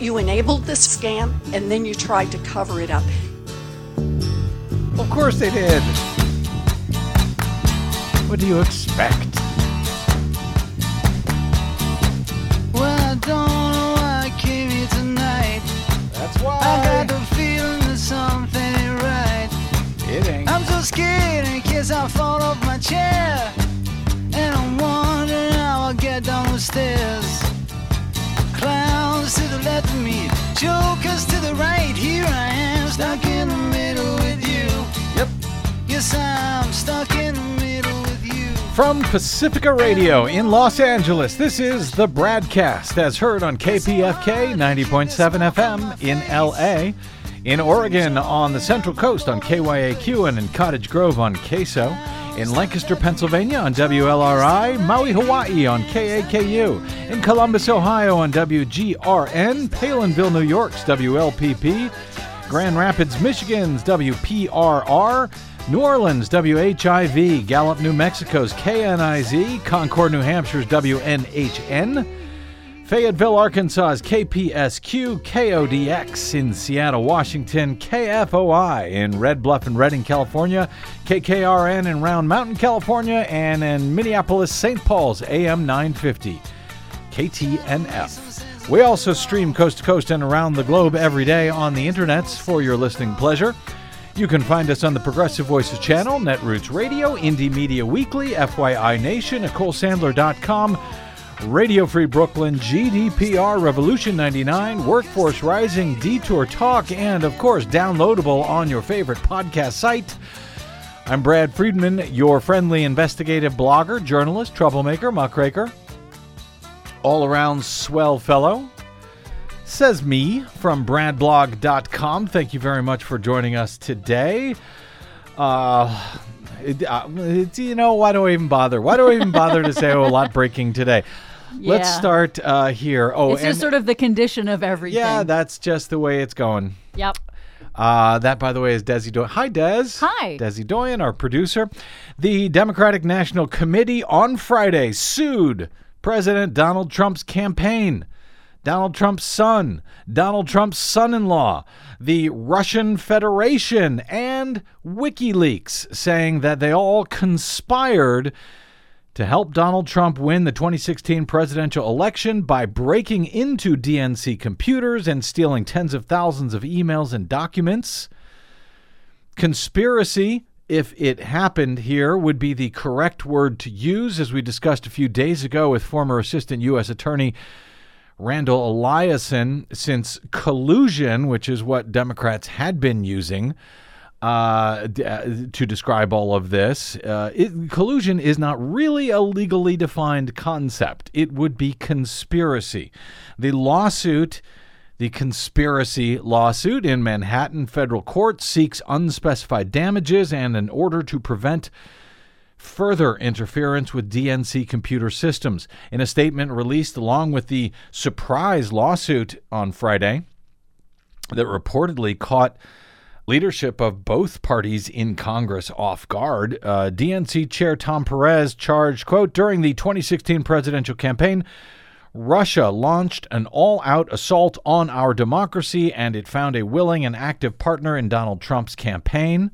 You enabled this scam and then you tried to cover it up. Of course they did. What do you expect? Well, I don't know why I came here tonight. That's why. I got the feeling that something ain't right. It ain't. I'm so scared in case I fall off my chair. And I'm wondering how I'll get down the stairs. Clowns to the left of me, jokers to the right. Here I am, stuck in the middle with you. Yep. Yes, I'm stuck in the middle with you. From Pacifica Radio in Los Angeles, this is the Bradcast, as heard on KPFK 90.7 FM in LA, in Oregon on the Central Coast on KYAQ, and in Cottage Grove on KSO, in Lancaster, Pennsylvania on WLRI, Maui, Hawaii on KAKU, in Columbus, Ohio on WGRN, Palenville, New York's WLPP, Grand Rapids, Michigan's WPRR, New Orleans, WHIV, Gallup, New Mexico's KNIZ, Concord, New Hampshire's WNHN, Fayetteville, Arkansas's KPSQ, KODX in Seattle, Washington, KFOI in Red Bluff and Redding, California, KKRN in Round Mountain, California, and in Minneapolis, St. Paul's AM 950. KTNF. We also stream coast to coast and around the globe every day on the internets for your listening pleasure. You can find us on the Progressive Voices channel, Netroots Radio, Indie Media Weekly, FYI Nation, NicoleSandler.com, Radio Free Brooklyn, GDPR, Revolution 99, Workforce Rising, Detour Talk, and of course, downloadable on your favorite podcast site. I'm Brad Friedman, your friendly investigative blogger, journalist, troublemaker, muckraker, all around swell fellow. Says me from bradblog.com. Thank you very much for joining us today. Uh, it, uh, you know, why do I even bother? Why do I even bother to say, oh, a lot breaking today? Let's start uh, here. Oh, It's just sort of the condition of everything. yeah, that's just the way it's going. Yep. Uh, that, by the way, is Desi Doyen. Hi, Des. Hi. Desi Doyen, our producer. The Democratic National Committee on Friday sued President Donald Trump's campaign. Donald Trump's son, Donald Trump's son in law, the Russian Federation, and WikiLeaks, saying that they all conspired to help Donald Trump win the 2016 presidential election by breaking into DNC computers and stealing tens of thousands of emails and documents. Conspiracy, if it happened here, would be the correct word to use, as we discussed a few days ago with former Assistant U.S. Attorney Randall Eliason, since collusion, which is what Democrats had been using uh, uh, to describe all of this, uh, it, collusion is not really a legally defined concept. It would be conspiracy. The lawsuit. The conspiracy lawsuit in Manhattan federal court seeks unspecified damages and an order to prevent further interference with DNC computer systems. In a statement released along with the surprise lawsuit on Friday that reportedly caught leadership of both parties in Congress off guard, uh, DNC Chair Tom Perez charged, quote, during the 2016 presidential campaign, Russia launched an all out assault on our democracy, and it found a willing and active partner in Donald Trump's campaign.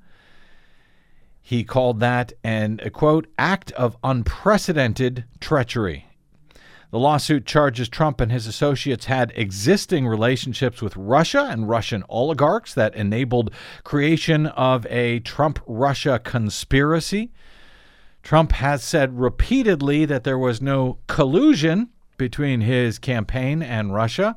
He called that an, a quote, act of unprecedented treachery. The lawsuit charges Trump and his associates had existing relationships with Russia and Russian oligarchs that enabled creation of a Trump Russia conspiracy. Trump has said repeatedly that there was no collusion between his campaign and Russia.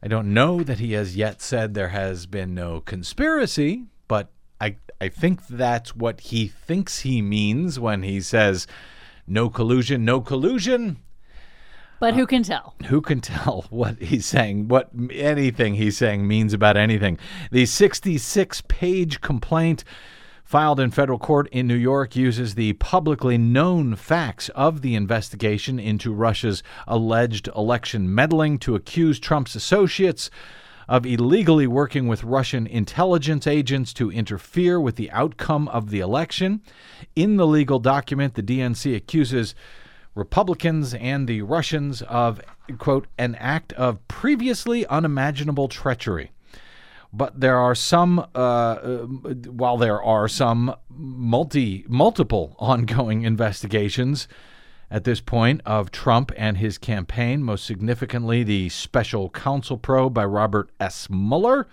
I don't know that he has yet said there has been no conspiracy, but I I think that's what he thinks he means when he says no collusion, no collusion. But who uh, can tell? Who can tell what he's saying, what anything he's saying means about anything? The 66 page complaint filed in federal court in New York uses the publicly known facts of the investigation into Russia's alleged election meddling to accuse Trump's associates of illegally working with Russian intelligence agents to interfere with the outcome of the election. In the legal document, the DNC accuses Republicans and the Russians of, quote, an act of previously unimaginable treachery. But there are some, uh, uh, while there are some multi, multiple ongoing investigations at this point of Trump and his campaign, most significantly the special counsel probe by Robert S. Mueller.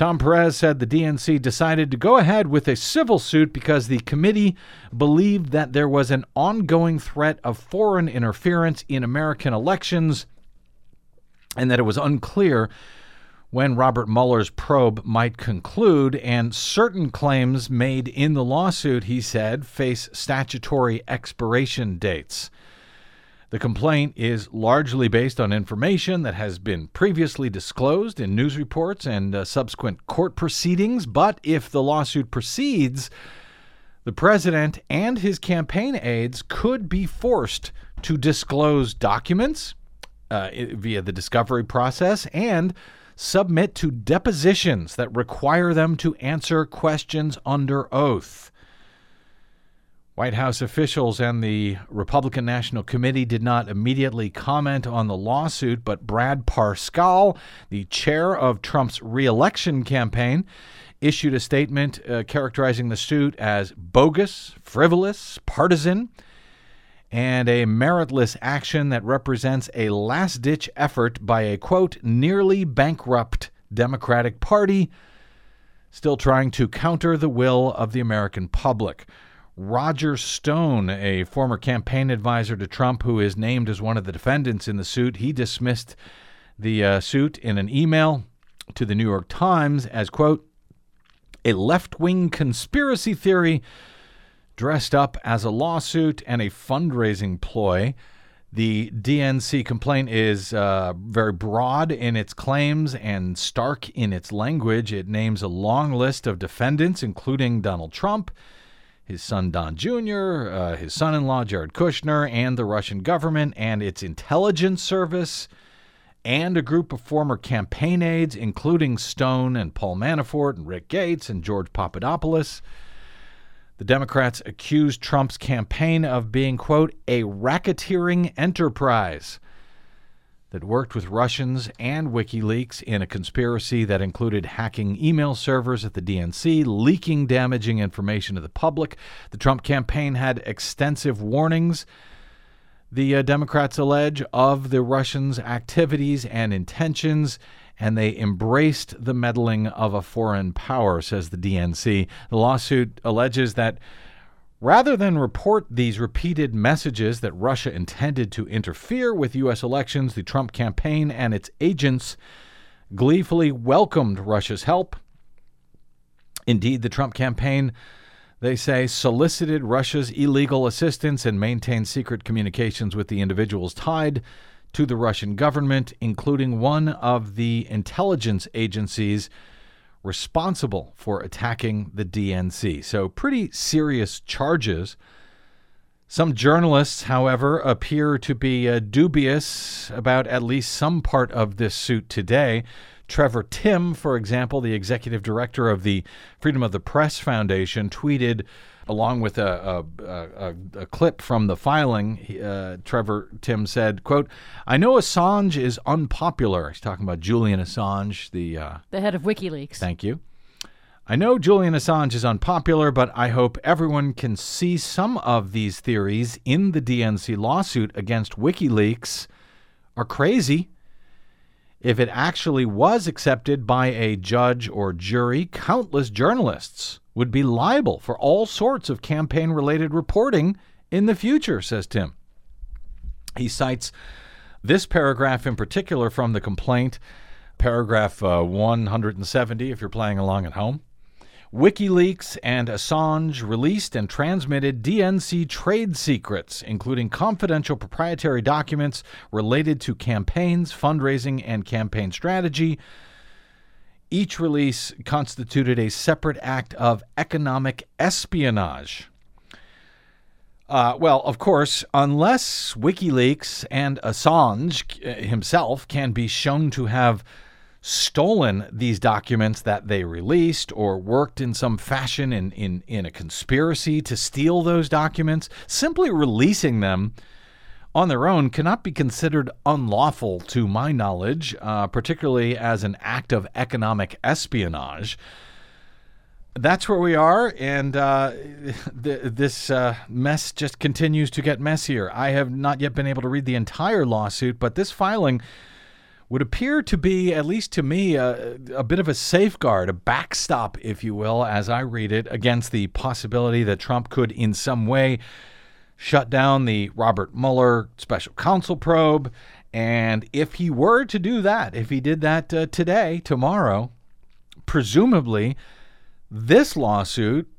Tom Perez said the DNC decided to go ahead with a civil suit because the committee believed that there was an ongoing threat of foreign interference in American elections and that it was unclear when Robert Mueller's probe might conclude, and certain claims made in the lawsuit, he said, face statutory expiration dates. The complaint is largely based on information that has been previously disclosed in news reports and uh, subsequent court proceedings. But if the lawsuit proceeds, the president and his campaign aides could be forced to disclose documents uh, via the discovery process and submit to depositions that require them to answer questions under oath. White House officials and the Republican National Committee did not immediately comment on the lawsuit, but Brad Parscale, the chair of Trump's reelection campaign, issued a statement uh, characterizing the suit as bogus, frivolous, partisan, and a meritless action that represents a last ditch effort by a quote, nearly bankrupt Democratic Party still trying to counter the will of the American public. Roger Stone, a former campaign advisor to Trump who is named as one of the defendants in the suit, he dismissed the uh, suit in an email to the New York Times as, quote, a left wing conspiracy theory dressed up as a lawsuit and a fundraising ploy. The DNC complaint is uh, very broad in its claims and stark in its language. It names a long list of defendants, including Donald Trump his son Don Jr., uh, his son in law Jared Kushner, and the Russian government and its intelligence service, and a group of former campaign aides, including Stone and Paul Manafort and Rick Gates and George Papadopoulos. The Democrats accused Trump's campaign of being, quote, a racketeering enterprise that worked with Russians and WikiLeaks in a conspiracy that included hacking email servers at the DNC, leaking damaging information to the public. The Trump campaign had extensive warnings, the uh, Democrats allege, of the Russians' activities and intentions. And they embraced the meddling of a foreign power, says the DNC. The lawsuit alleges that Rather than report these repeated messages that Russia intended to interfere with U.S. elections, the Trump campaign and its agents gleefully welcomed Russia's help. Indeed, the Trump campaign, they say, solicited Russia's illegal assistance and maintained secret communications with the individuals tied to the Russian government, including one of the intelligence agencies responsible for attacking the DNC. So, pretty serious charges. Some journalists, however, appear to be uh, dubious about at least some part of this suit today. Trevor Timm, for example, the executive director of the Freedom of the Press Foundation, tweeted along with a, a, a, a clip from the filing, uh, Trevor Timm said, "quote I know Assange is unpopular. He's talking about Julian Assange, the uh, the head of WikiLeaks. Thank you. I know Julian Assange is unpopular, but I hope everyone can see some of these theories in the DNC lawsuit against WikiLeaks are crazy." If it actually was accepted by a judge or jury, countless journalists would be liable for all sorts of campaign related reporting in the future, says Timm. He cites this paragraph in particular from the complaint, paragraph uh, 170, if you're playing along at home. WikiLeaks and Assange released and transmitted DNC trade secrets, including confidential proprietary documents related to campaigns, fundraising, and campaign strategy. Each release constituted a separate act of economic espionage. Uh, well, of course, unless WikiLeaks and Assange himself can be shown to have stolen these documents that they released or worked in some fashion in, in, in a conspiracy to steal those documents, simply releasing them on their own cannot be considered unlawful to my knowledge, uh, particularly as an act of economic espionage. That's where we are, and uh, th- this uh, mess just continues to get messier. I have not yet been able to read the entire lawsuit, but this filing would appear to be, at least to me, a, a, bit of a safeguard, a backstop, if you will, as I read it, against the possibility that Trump could, in some way, shut down the Robert Mueller special counsel probe. And if he were to do that, if he did that uh, today, tomorrow, presumably this lawsuit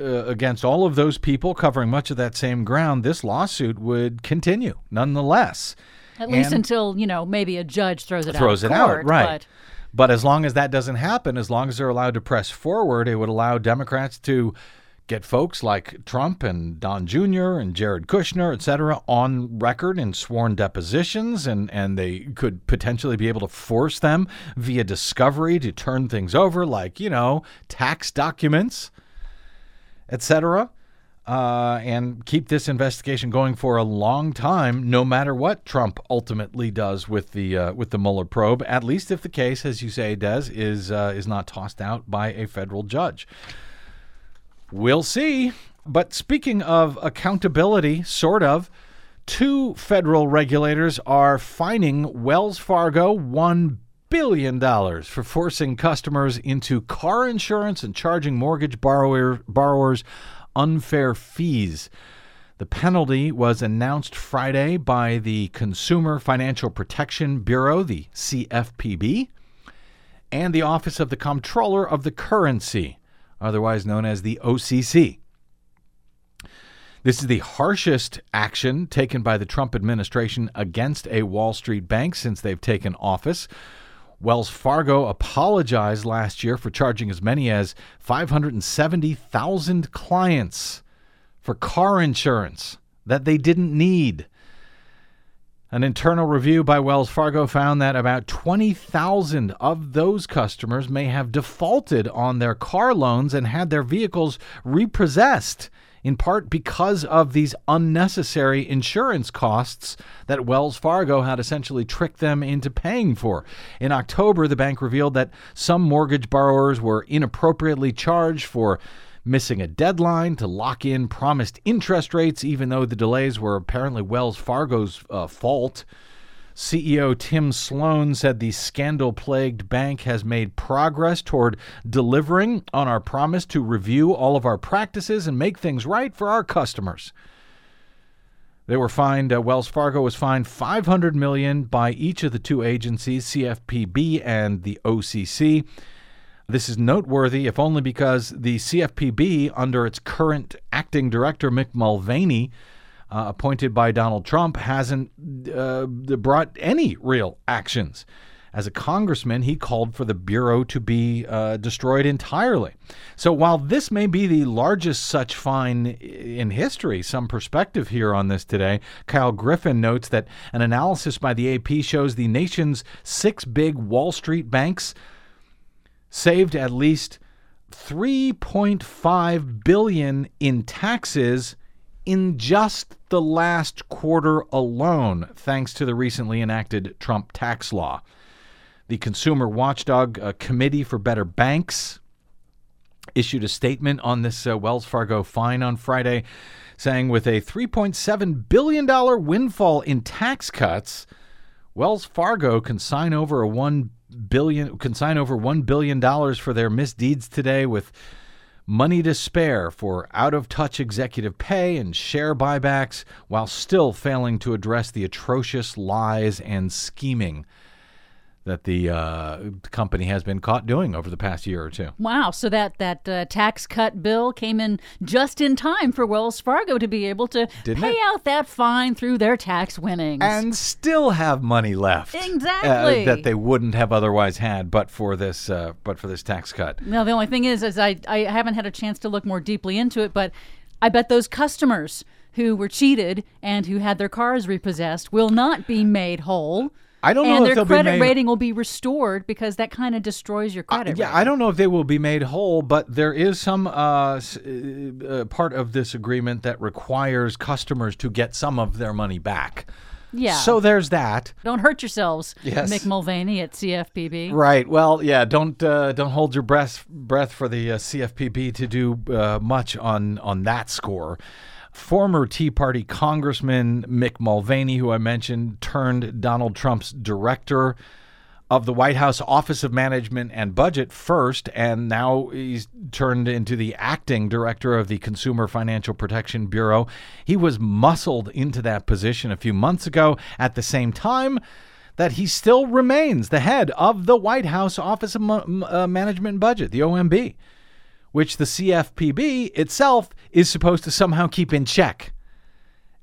uh, against all of those people covering much of that same ground, this lawsuit would continue nonetheless. At least until, you know, maybe a judge throws it throws out. Throws it court, out, right. But... but as long as that doesn't happen, as long as they're allowed to press forward, it would allow Democrats to get folks like Trump and Don Jr. and Jared Kushner, et cetera, on record in sworn depositions, and, and they could potentially be able to force them via discovery to turn things over, like, you know, tax documents, et cetera. Uh, and keep this investigation going for a long time, no matter what Trump ultimately does with the uh, with the Mueller probe. At least if the case, as you say, Des, is uh, is not tossed out by a federal judge. We'll see. But speaking of accountability, sort of, two federal regulators are fining Wells Fargo $1 billion for forcing customers into car insurance and charging mortgage borrower, borrowers unfair fees. The penalty was announced Friday by the Consumer Financial Protection Bureau, the CFPB, and the Office of the Comptroller of the Currency otherwise known as the OCC. This is the harshest action taken by the Trump administration against a Wall Street bank since they've taken office. Wells Fargo apologized last year for charging as many as 570,000 clients for car insurance that they didn't need. An internal review by Wells Fargo found that about 20,000 of those customers may have defaulted on their car loans and had their vehicles repossessed, in part because of these unnecessary insurance costs that Wells Fargo had essentially tricked them into paying for. In October, the bank revealed that some mortgage borrowers were inappropriately charged for missing a deadline to lock in promised interest rates, even though the delays were apparently Wells Fargo's uh, fault. CEO Tim Sloan said the scandal plagued bank has made progress toward delivering on our promise to review all of our practices and make things right for our customers. They were fined. Uh, Wells Fargo was fined 500 million by each of the two agencies, CFPB and the OCC. This is noteworthy, if only because the CFPB, under its current acting director, Mick Mulvaney, uh, appointed by Donald Trump, hasn't uh, brought any real actions. As a congressman, he called for the Bureau to be uh, destroyed entirely. So while this may be the largest such fine in history, some perspective here on this today, Kyle Griffin notes that an analysis by the AP shows the nation's six big Wall Street banks saved at least 3.5 billion in taxes in just the last quarter alone thanks to the recently enacted Trump tax law. The Consumer Watchdog uh, Committee for Better Banks issued a statement on this uh, Wells Fargo fine on Friday saying with a $3.7 billion windfall in tax cuts, Wells Fargo can sign over a $1 billion consign over one billion dollars for their misdeeds today with money to spare for out of touch executive pay and share buybacks while still failing to address the atrocious lies and scheming that the uh, company has been caught doing over the past year or two. Wow! So that that uh, tax cut bill came in just in time for Wells Fargo to be able to Didn't pay it? out that fine through their tax winnings. and still have money left uh, Exactly. that they wouldn't have otherwise had but for this uh, but for this tax cut. Now, the only thing is, is I, I haven't had a chance to look more deeply into it, but I bet those customers who were cheated and who had their cars repossessed will not be made whole I don't know and if their credit made- rating will be restored because that kind of destroys your credit. yeah, rating. I don't know if they will be made whole, but there is some uh, uh, uh, part of this agreement that requires customers to get some of their money back. yeah. So there's that. don't hurt yourselves, Yes. Mick Mulvaney at CFPB. Right. Well, yeah. Don't uh, don't hold your breath breath for the uh, CFPB to do uh, much on on that score. Former Tea Party Congressman Mick Mulvaney, who I mentioned, turned Donald Trump's director of the White House Office of Management and Budget first, and now he's turned into the acting director of the Consumer Financial Protection Bureau. He was muscled into that position a few months ago at the same time that he still remains the head of the White House Office of uh, Management and Budget, the OMB, which the CFPB itself is supposed to somehow keep in check.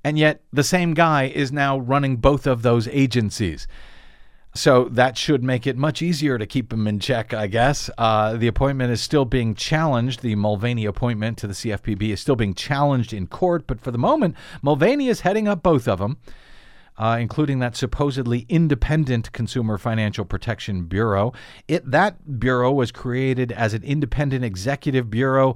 And yet the same guy is now running both of those agencies. So that should make it much easier to keep him in check, I guess. Uh, the appointment is still being challenged. The Mulvaney appointment to the CFPB is still being challenged in court, but for the moment, Mulvaney is heading up both of them, uh, including that supposedly independent Consumer Financial Protection Bureau. It that bureau was created as an independent executive bureau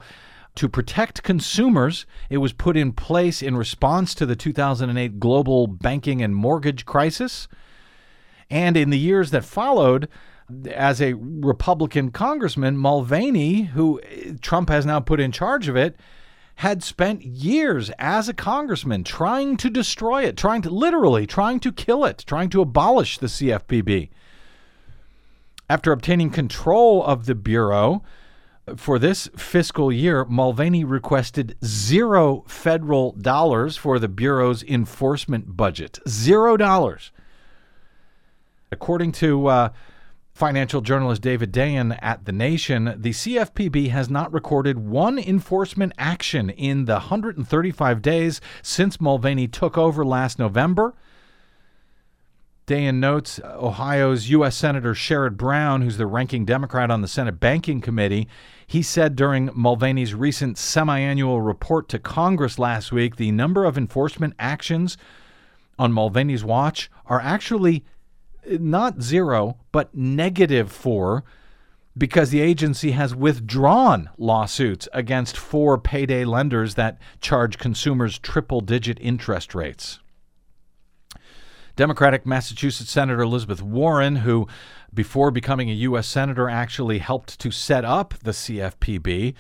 to protect consumers. It was put in place in response to the 2008 global banking and mortgage crisis. And in the years that followed, as a Republican congressman, Mulvaney, who eh, Trump has now put in charge of it, had spent years as a congressman trying to destroy it, trying to literally trying to kill it, trying to abolish the CFPB. After obtaining control of the bureau for this fiscal year, Mulvaney requested zero federal dollars for the bureau's enforcement budget. Zero dollars. According to uh, financial journalist David Dayen at The Nation, the CFPB has not recorded one enforcement action in the 135 days since Mulvaney took over last November. Dayen notes Ohio's U.S. Senator Sherrod Brown, who's the ranking Democrat on the Senate Banking Committee, he said during Mulvaney's recent semi-annual report to Congress last week, the number of enforcement actions on Mulvaney's watch are actually not zero, but negative four, because the agency has withdrawn lawsuits against four payday lenders that charge consumers triple digit interest rates. Democratic Massachusetts Senator Elizabeth Warren, who before becoming a U.S. Senator actually helped to set up the CFPB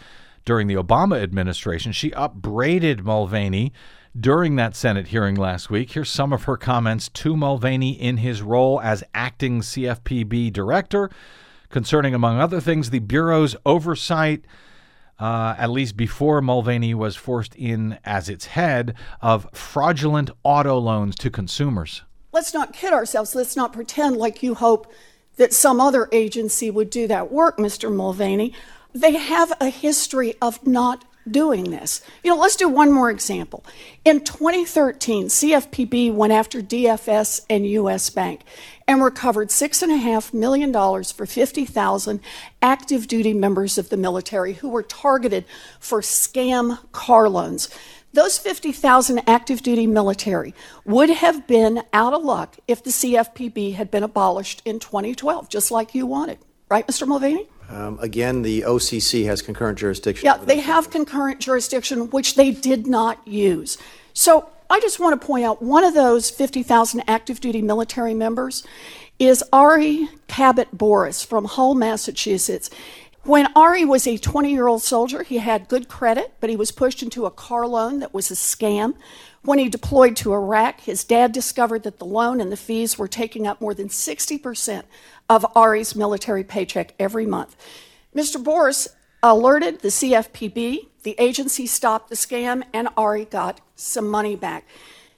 during the Obama administration, she upbraided Mulvaney during that Senate hearing last week. Here's some of her comments to Mulvaney in his role as acting CFPB director concerning, among other things, the Bureau's oversight. Uh, at least before Mulvaney was forced in as its head of fraudulent auto loans to consumers. Let's not kid ourselves. Let's not pretend like you hope that some other agency would do that work, Mr. Mulvaney. They have a history of not doing this. You know, let's do one more example. In 2013, CFPB went after DFS and US Bank and recovered $6.5 million for 50,000 active duty members of the military who were targeted for scam car loans. Those 50,000 active duty military would have been out of luck if the CFPB had been abolished in 2012, just like you wanted. Right, Mr. Mulvaney? Um, again, the OCC has concurrent jurisdiction. Yeah, they have concurrent jurisdiction, which they did not use. So I just want to point out one of those 50,000 active duty military members is Ari Cabot Boris from Hull, Massachusetts. When Ari was a 20 year old soldier, he had good credit, but he was pushed into a car loan that was a scam. When he deployed to Iraq, his dad discovered that the loan and the fees were taking up more than 60% of Ari's military paycheck every month. Mr. Boris alerted the CFPB, the agency stopped the scam, and Ari got some money back.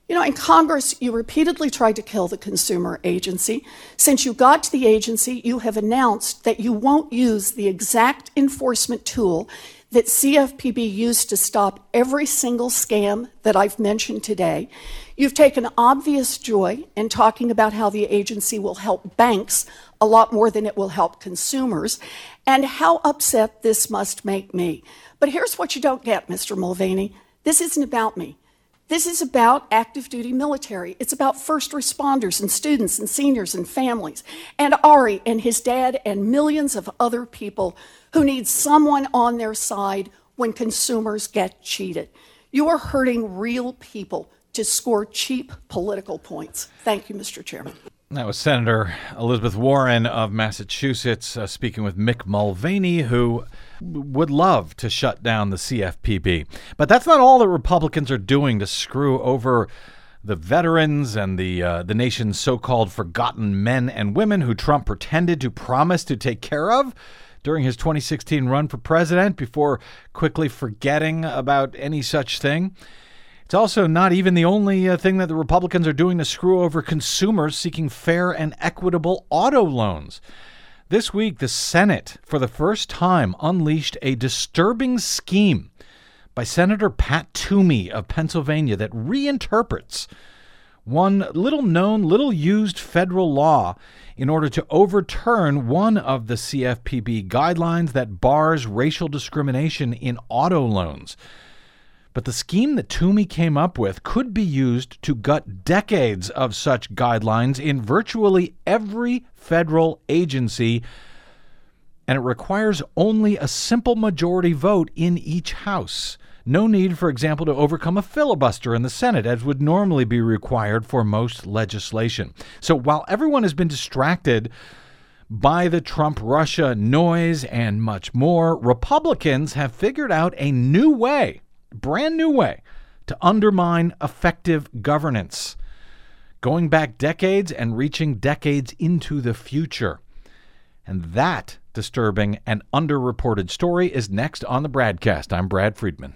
You know, in Congress, you repeatedly tried to kill the consumer agency. Since you got to the agency, you have announced that you won't use the exact enforcement tool that CFPB used to stop every single scam that I've mentioned today. You've taken obvious joy in talking about how the agency will help banks a lot more than it will help consumers, and how upset this must make me. But here's what you don't get, Mr. Mulvaney this isn't about me. This is about active duty military. It's about first responders and students and seniors and families, and Ari and his dad and millions of other people who need someone on their side when consumers get cheated. You are hurting real people to score cheap political points. Thank you, Mr. Chairman. That was Senator Elizabeth Warren of Massachusetts uh, speaking with Mick Mulvaney, who would love to shut down the CFPB. But that's not all that Republicans are doing to screw over the veterans and the uh, the nation's so-called forgotten men and women who Trump pretended to promise to take care of during his 2016 run for president before quickly forgetting about any such thing. It's also not even the only uh, thing that the Republicans are doing to screw over consumers seeking fair and equitable auto loans. This week, the Senate, for the first time, unleashed a disturbing scheme by Senator Pat Toomey of Pennsylvania that reinterprets one little known, little used federal law in order to overturn one of the CFPB guidelines that bars racial discrimination in auto loans. But the scheme that Toomey came up with could be used to gut decades of such guidelines in virtually every federal agency, and it requires only a simple majority vote in each House. No need, for example, to overcome a filibuster in the Senate, as would normally be required for most legislation. So while everyone has been distracted by the Trump Russia noise and much more, Republicans have figured out a new way brand new way to undermine effective governance, going back decades and reaching decades into the future. And that disturbing and underreported story is next on the Bradcast. I'm Brad Friedman.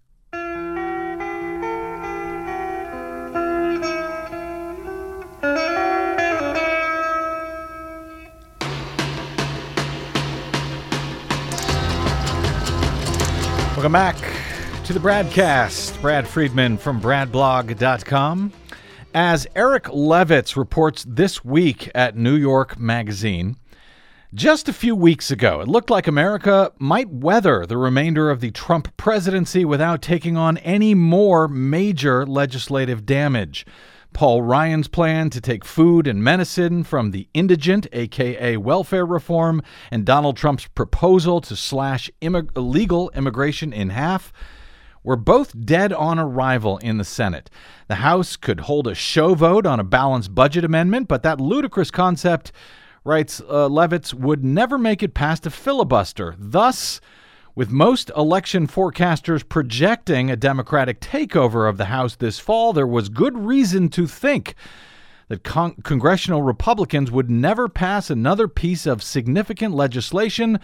Welcome back to the Bradcast. Brad Friedman from BradBlog.com. As Eric Levitz reports this week at New York Magazine, just a few weeks ago, it looked like America might weather the remainder of the Trump presidency without taking on any more major legislative damage. Paul Ryan's plan to take food and medicine from the indigent, aka welfare reform, and Donald Trump's proposal to slash immig- illegal immigration in half were both dead on arrival in the Senate. The House could hold a show vote on a balanced budget amendment, but that ludicrous concept, writes uh, Levitz, would never make it past a filibuster. Thus, with most election forecasters projecting a Democratic takeover of the House this fall, there was good reason to think that con- congressional Republicans would never pass another piece of significant legislation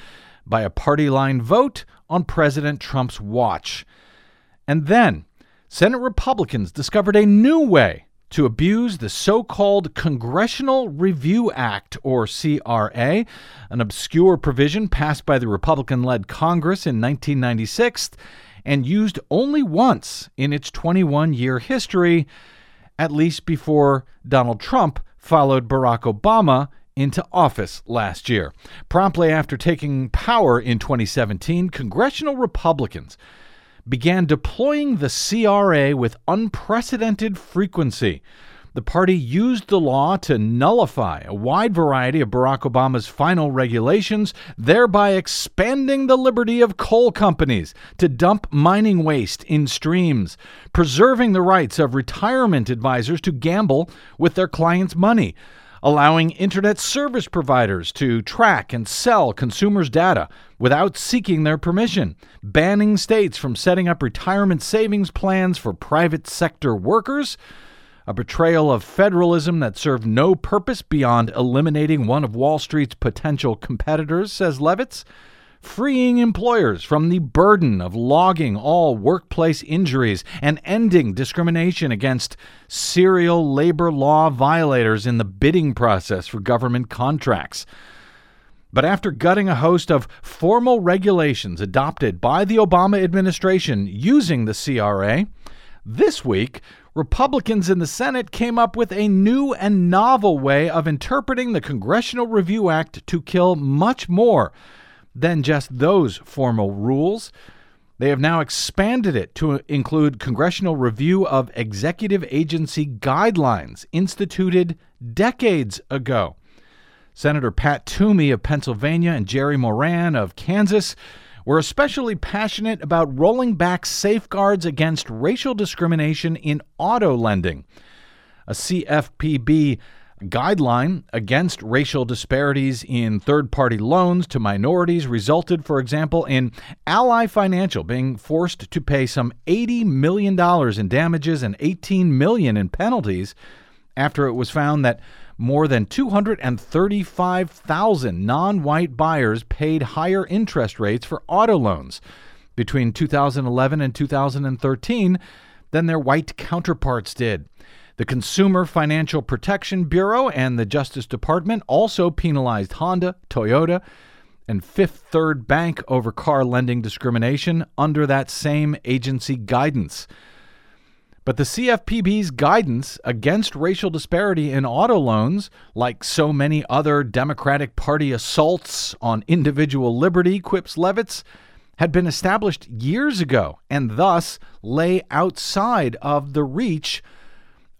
by a party line vote on President Trump's watch. And then, Senate Republicans discovered a new way to abuse the so called Congressional Review Act, or CRA, an obscure provision passed by the Republican led Congress in 1996 and used only once in its 21 year history, at least before Donald Trump followed Barack Obama into office last year. Promptly after taking power in 2017, congressional Republicans began deploying the CRA with unprecedented frequency. The party used the law to nullify a wide variety of Barack Obama's final regulations, thereby expanding the liberty of coal companies to dump mining waste in streams, preserving the rights of retirement advisors to gamble with their clients' money, allowing internet service providers to track and sell consumers' data without seeking their permission, banning states from setting up retirement savings plans for private sector workers, a betrayal of federalism that served no purpose beyond eliminating one of Wall Street's potential competitors, says Levitz. Freeing employers from the burden of logging all workplace injuries and ending discrimination against serial labor law violators in the bidding process for government contracts. But after gutting a host of formal regulations adopted by the Obama administration using the CRA, this week, Republicans in the Senate came up with a new and novel way of interpreting the Congressional Review Act to kill much more than just those formal rules. They have now expanded it to include congressional review of executive agency guidelines instituted decades ago. Senator Pat Toomey of Pennsylvania and Jerry Moran of Kansas were especially passionate about rolling back safeguards against racial discrimination in auto lending. A CFPB guideline against racial disparities in third party loans to minorities resulted, for example, in Ally Financial being forced to pay some $80 million in damages and 18 million in penalties after it was found that more than 235,000 non white buyers paid higher interest rates for auto loans between 2011 and 2013 than their white counterparts did. The Consumer Financial Protection Bureau and the Justice Department also penalized Honda, Toyota, and Fifth Third Bank over car lending discrimination under that same agency guidance. But the CFPB's guidance against racial disparity in auto loans, like so many other Democratic Party assaults on individual liberty, quips Levitz, had been established years ago and thus lay outside of the reach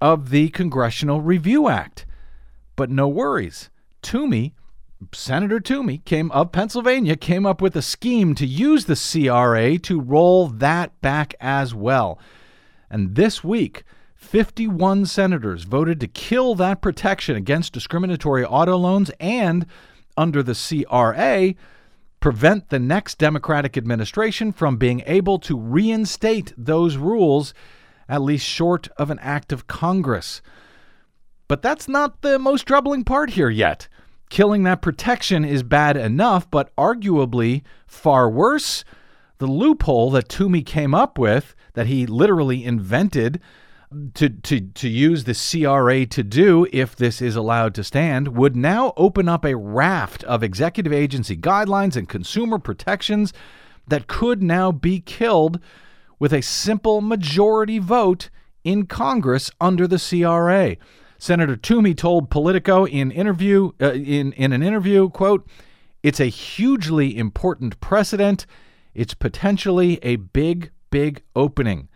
of the Congressional Review Act. But no worries. Toomey, Senator Toomey came of Pennsylvania came up with a scheme to use the CRA to roll that back as well. And this week, 51 senators voted to kill that protection against discriminatory auto loans and, under the CRA, prevent the next Democratic administration from being able to reinstate those rules, at least short of an act of Congress. But that's not the most troubling part here yet. Killing that protection is bad enough, but arguably far worse. The loophole that Toomey came up with that he literally invented to, to, to use the CRA to do if this is allowed to stand would now open up a raft of executive agency guidelines and consumer protections that could now be killed with a simple majority vote in Congress under the CRA. Senator Toomey told Politico in interview uh, in in an interview, quote, "It's a hugely important precedent. It's potentially a big big opening.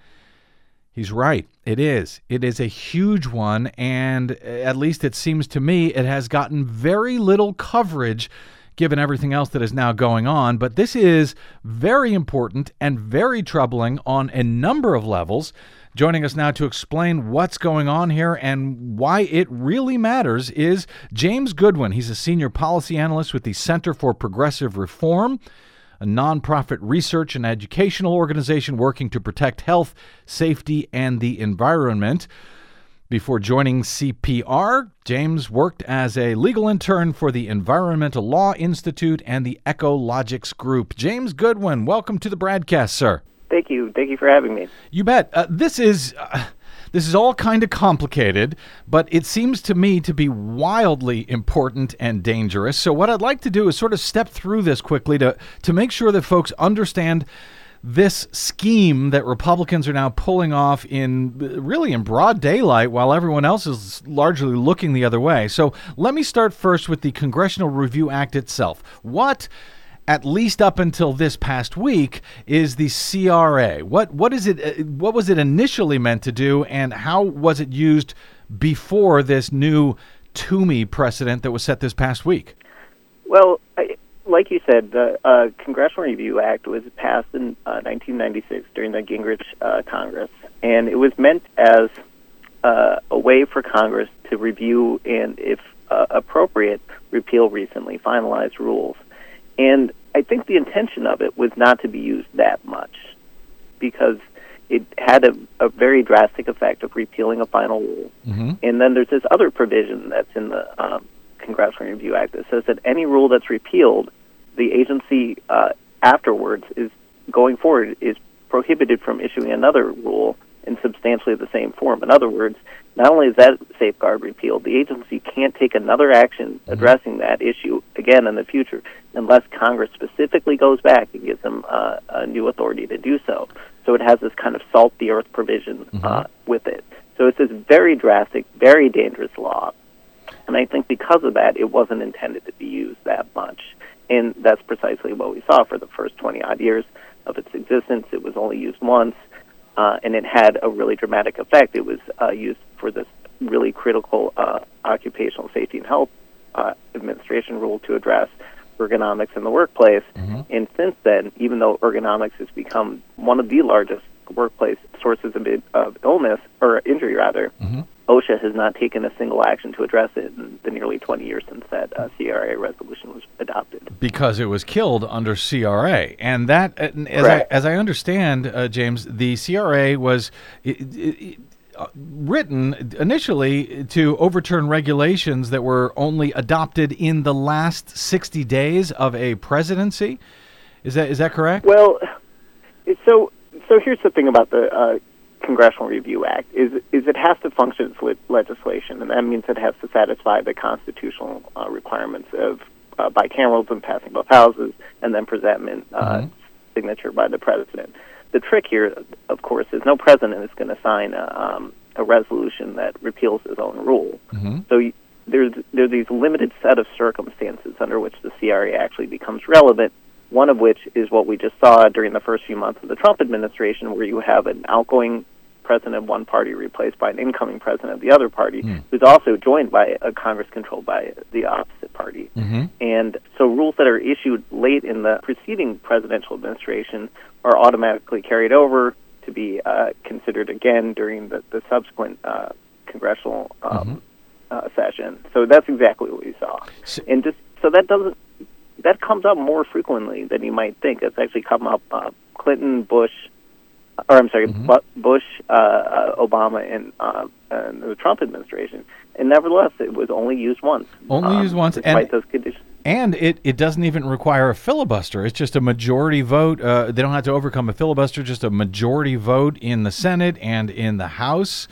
He's right. It is. It is a huge one. And at least it seems to me it has gotten very little coverage given everything else that is now going on. But this is very important and very troubling on a number of levels. Joining us now to explain what's going on here and why it really matters is James Goodwin. He's a senior policy analyst with the Center for Progressive Reform a nonprofit research and educational organization working to protect health, safety, and the environment. Before joining CPR, James worked as a legal intern for the Environmental Law Institute and the Ecologics Group. James Goodwin, welcome to the Bradcast, sir. Thank you. Thank you for having me. You bet. Uh, this is. Uh, this is all kind of complicated, but it seems to me to be wildly important and dangerous. So, what I'd like to do is sort of step through this quickly to, to make sure that folks understand this scheme that Republicans are now pulling off in really in broad daylight while everyone else is largely looking the other way. So, let me start first with the Congressional Review Act itself. What at least up until this past week, is the CRA. What what is it? Uh, what was it initially meant to do, and how was it used before this new Toomey precedent that was set this past week? Well, like you said, the uh, Congressional Review Act was passed in uh, 1996 during the Gingrich uh, Congress, and it was meant as uh, a way for Congress to review and, if uh, appropriate, repeal recently finalized rules. And I think the intention of it was not to be used that much because it had a, a very drastic effect of repealing a final rule. Mm-hmm. And then there's this other provision that's in the um, Congressional Review Act that says that any rule that's repealed the agency uh, afterwards is going forward is prohibited from issuing another rule in substantially the same form. In other words, not only is that safeguard repealed, the agency can't take another action addressing that issue again in the future unless Congress specifically goes back and gives them uh, a new authority to do so. So it has this kind of salt the earth provision uh, with it. So it's this very drastic, very dangerous law. And I think because of that, it wasn't intended to be used that much. And that's precisely what we saw for the first 20 odd years of its existence. It was only used once, uh, and it had a really dramatic effect. It was uh, used for this really critical uh, occupational safety and health uh, administration rule to address ergonomics in the workplace. And since then, even though ergonomics has become one of the largest workplace sources of, of illness or injury, rather, OSHA has not taken a single action to address it in the nearly 20 years since that uh, CRA resolution was adopted. because it was killed under CRA, and that, uh, as I, as I understand, uh, James, the CRA was i i uh, written initially to overturn regulations that were only adopted in the last sixty days of a presidency. Is that is that correct? Well, so so here's the thing about the uh, Congressional Review Act is is it has to function as lit- legislation, and that means it has to satisfy the constitutional uh, requirements of uh, bicameralism, passing both houses, and then presentment, uh, signature by the president. The trick here, of course, is no president is going to sign a, um, a resolution that repeals his own rule. So y- there's there's these limited set of circumstances under which the CRA actually becomes relevant. One of which is what we just saw during the first few months of the Trump administration, where you have an outgoing president of one party replaced by an incoming president of the other party, who's also joined by a Congress controlled by the opposite party. And so rules that are issued late in the preceding presidential administration are automatically carried over to be uh, considered again during the, the subsequent uh, congressional um, uh, session. So that's exactly what we saw. So- and just so that doesn't that comes up more frequently than you might think. It's actually come up uh, Clinton, Bush, or I'm sorry, Mm-hmm. Bu- Bush, uh, uh, Obama, and, uh, and the Trump administration. And nevertheless, it was only used once. Only um, used once, despite and- those conditions. And it, it doesn't even require a filibuster. It's just a majority vote. Uh, they don't have to overcome a filibuster, just a majority vote in the Senate and in the House.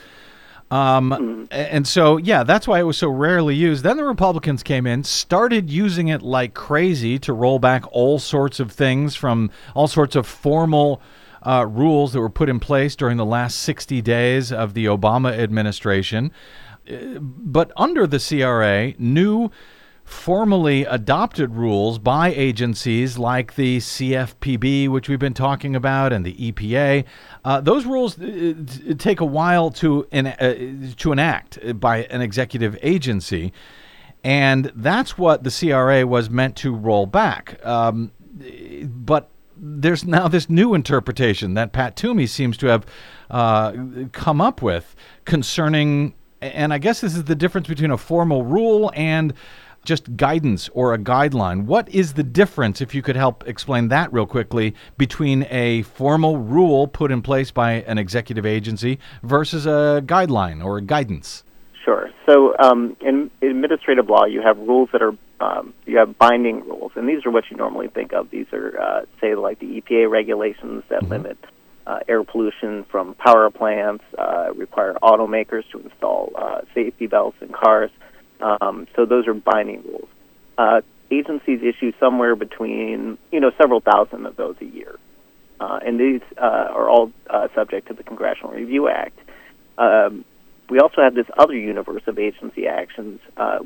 Um, a- And so, yeah, that's why it was so rarely used. Then the Republicans came in, started using it like crazy to roll back all sorts of things from all sorts of formal uh, rules that were put in place during the last 60 days of the Obama administration. Uh, But under the CRA, new formally adopted rules by agencies like the CFPB, which we've been talking about, and the EPA. Uh, those rules uh, take a while to en- uh, to enact by an executive agency, and that's what the CRA was meant to roll back. Um, but there's now this new interpretation that Pat Toomey seems to have uh, come up with concerning, and I guess this is the difference between a formal rule and just guidance or a guideline. What is the difference, if you could help explain that real quickly, between a formal rule put in place by an executive agency versus a guideline or a guidance? Sure. So um, in administrative law, you have rules that are um, you have binding rules, and these are what you normally think of. These are, uh, say, like the EPA regulations that limit uh, air pollution from power plants, uh, require automakers to install uh, safety belts in cars. Um, so those are binding rules. Uh, agencies issue somewhere between you know several thousand of those a year, uh, and these uh, are all uh, subject to the Congressional Review Act. Um, we also have this other universe of agency actions. Uh,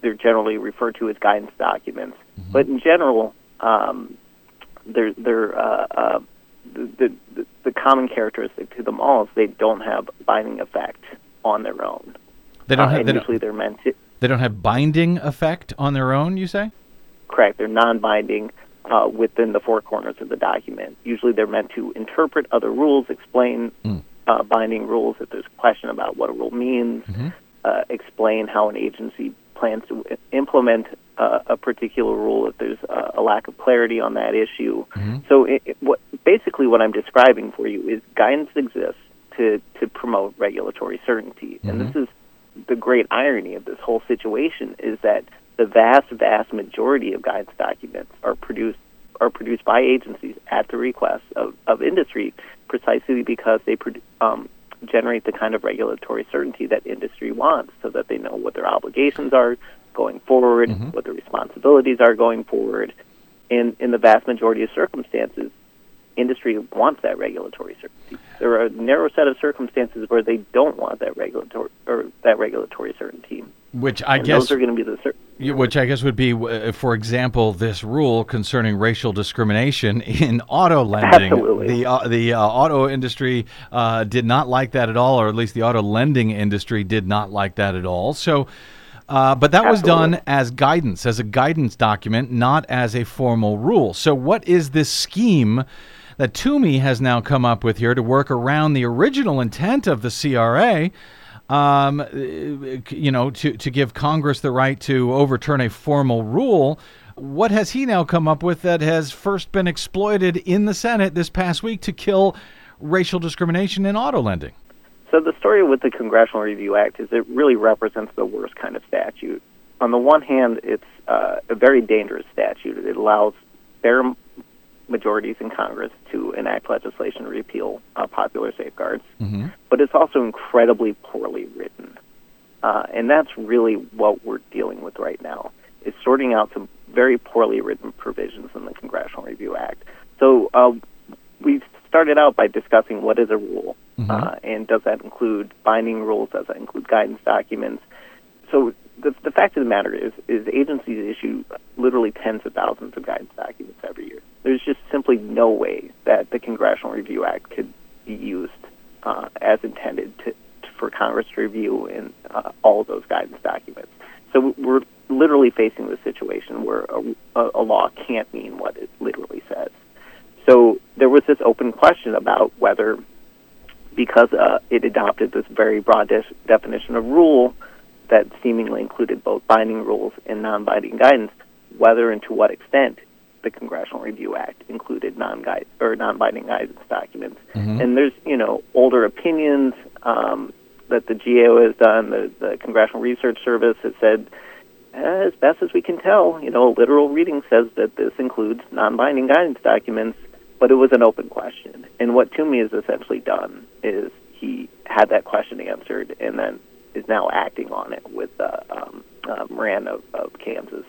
they're generally referred to as guidance documents, but in general, um, they're, they're uh, uh, the, the, the common characteristic to them all is they don't have binding effect on their own. They don't Uh, have they don't, usually they're meant to they don't have binding effect on their own. You say? correct. They're non-binding uh, within the four corners of the document. Usually, they're meant to interpret other rules, explain uh, binding rules if there's a question about what a rule means, uh, explain how an agency plans to implement uh, a particular rule if there's uh, a lack of clarity on that issue. So, it, it, what basically what I'm describing for you is guidance exists to to promote regulatory certainty, and this is the great irony of this whole situation is that the vast, vast majority of guidance documents are produced are produced by agencies at the request of, of industry, precisely because they um, generate the kind of regulatory certainty that industry wants, so that they know what their obligations are going forward, Mm-hmm. what their responsibilities are going forward. And in the vast majority of circumstances, industry wants that regulatory certainty. There are a narrow set of circumstances where they don't want that regulatory or that regulatory certainty. Which I And guess those are going to be the cer- Which I guess would be, uh, for example, this rule concerning racial discrimination in auto lending. Absolutely. The uh, the uh, auto industry uh, did not like that at all, or at least the auto lending industry did not like that at all. So, uh, but that was done as guidance, as a guidance document, not as a formal rule. So, what is this scheme? That Toomey has now come up with here to work around the original intent of the CRA, um, uh, you know, to, to give Congress the right to overturn a formal rule. What has he now come up with that has first been exploited in the Senate this past week to kill racial discrimination in auto lending? So the story with the Congressional Review Act is it really represents the worst kind of statute. On the one hand, it's uh, a very dangerous statute. It allows bare majorities in Congress to enact legislation to repeal uh, popular safeguards, Mm-hmm. but it's also incredibly poorly written. Uh, and that's really what we're dealing with right now, is sorting out some very poorly written provisions in the Congressional Review Act. So uh, we started out by discussing what is a rule, uh, and does that include binding rules? Does that include guidance documents? So the, the fact of the matter is, is agencies issue literally tens of thousands of guidance documents every year. There's just simply no way that the Congressional Review Act could be used uh, as intended to, to, for Congress to review in uh, all of those guidance documents. So we're literally facing the situation where a, a, law can't mean what it literally says. So there was this open question about whether, because uh, it adopted this very broad de- definition of rule that seemingly included both binding rules and non-binding guidance, whether and to what extent the Congressional Review Act included non-guide or non-binding guidance documents. And there's you know older opinions um, that the GAO has done. The, the Congressional Research Service has said, as best as we can tell, you know, a literal reading says that this includes non-binding guidance documents, but it was an open question. And what Toomey has essentially done is he had that question answered and then is now acting on it with uh, um, uh, Moran of, of Kansas.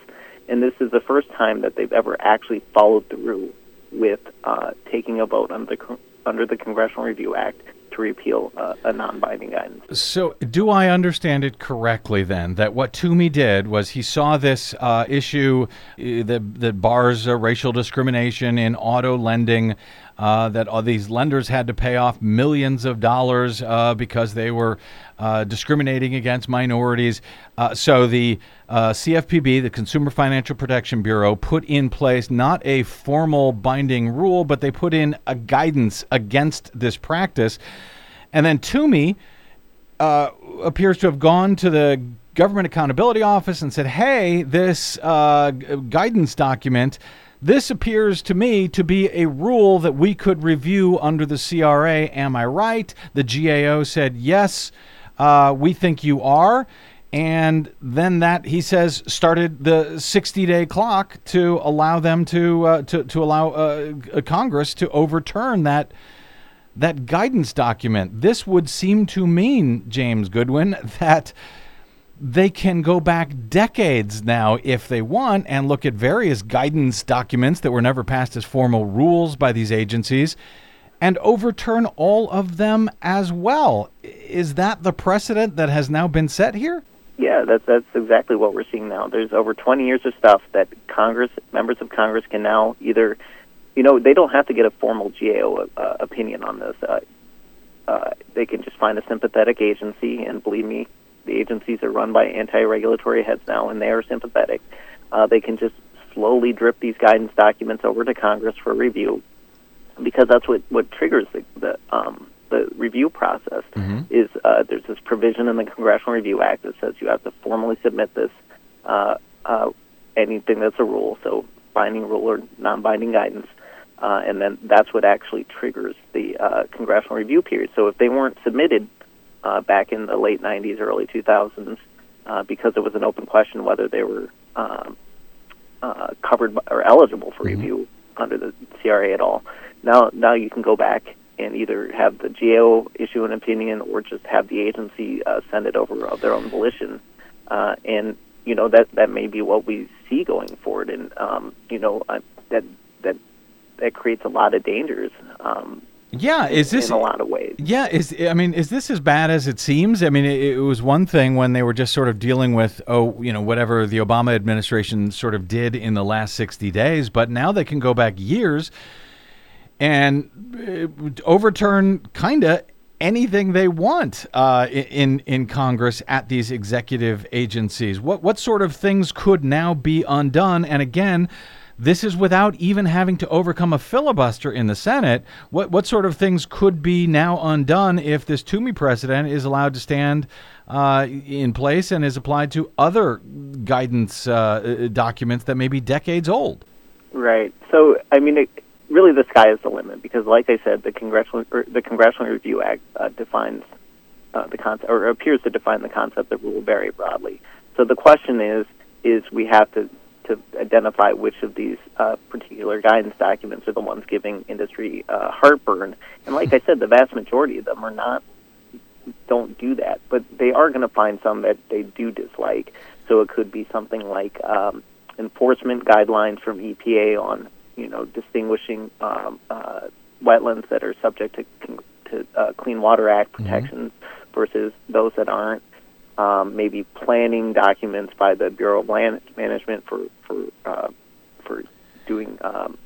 And this is the first time that they've ever actually followed through with uh, taking a vote under the, under the Congressional Review Act to repeal uh, a non-binding guidance. So, do I understand it correctly then that what Toomey did was he saw this uh, issue uh, that, that bars uh, racial discrimination in auto lending, uh, that all these lenders had to pay off millions of dollars uh, because they were uh, discriminating against minorities. Uh, so, the uh, CFPB, the Consumer Financial Protection Bureau, put in place not a formal binding rule, but they put in a guidance against this practice. And then Toomey uh, appears to have gone to the Government Accountability Office and said, "Hey, this uh, guidance document, this appears to me to be a rule that we could review under the CRA. Am I right?" The GAO said, "Yes, uh, we think you are." And then that he says started the 60-day clock to allow them to uh, to to allow uh, Congress to overturn that that guidance document. This would seem to mean, James Goodwin, that they can go back decades now if they want and look at various guidance documents that were never passed as formal rules by these agencies and overturn all of them as well. Is that the precedent that has now been set here? Yeah, that's that's exactly what we're seeing now. There's over 20 years of stuff that Congress, members of Congress, can now either, you know, they don't have to get a formal GAO uh, opinion on this. Uh, uh, they can just find a sympathetic agency, and believe me, the agencies are run by anti-regulatory heads now, and they are sympathetic. Uh, they can just slowly drip these guidance documents over to Congress for review, because that's what what triggers the the, um, the review process. Is uh, there's this provision in the Congressional Review Act that says you have to formally submit this uh, uh, anything that's a rule, so binding rule or non-binding guidance, uh, and then that's what actually triggers the uh, congressional review period. So if they weren't submitted uh, back in the late 90s, early 2000s, uh, because it was an open question whether they were um, uh, covered by, or eligible for review under the CRA at all. Now, now you can go back and either have the GAO issue an opinion or just have the agency uh, send it over of their own volition. Uh, and you know that that may be what we see going forward, and um, you know uh, that that that creates a lot of dangers. Um, Yeah, is this in a lot of ways? Yeah, is I mean, is this as bad as it seems? I mean, it, it was one thing when they were just sort of dealing with oh, you know, whatever the Obama administration sort of did in the last 60 days, but now they can go back years and uh, overturn kind of anything they want uh, in in Congress at these executive agencies. What what sort of things could now be undone? And again, this is without even having to overcome a filibuster in the Senate. What what sort of things could be now undone if this Toomey precedent is allowed to stand uh, in place and is applied to other guidance uh, documents that may be decades old? Right. So, I mean, it, really, the sky is the limit because, like I said, the congressional the Congressional Review Act uh, defines uh, the concept, or appears to define the concept of rule very broadly. So the question is, is we have to to identify which of these uh, particular guidance documents are the ones giving industry uh, heartburn. And like I said, the vast majority of them are not don't do that, but they are going to find some that they do dislike. So it could be something like um, enforcement guidelines from EPA on you know distinguishing um, uh, wetlands that are subject to to uh, Clean Water Act protections mm-hmm. versus those that aren't. Um, maybe planning documents by the Bureau of Land Management for for uh, for doing um,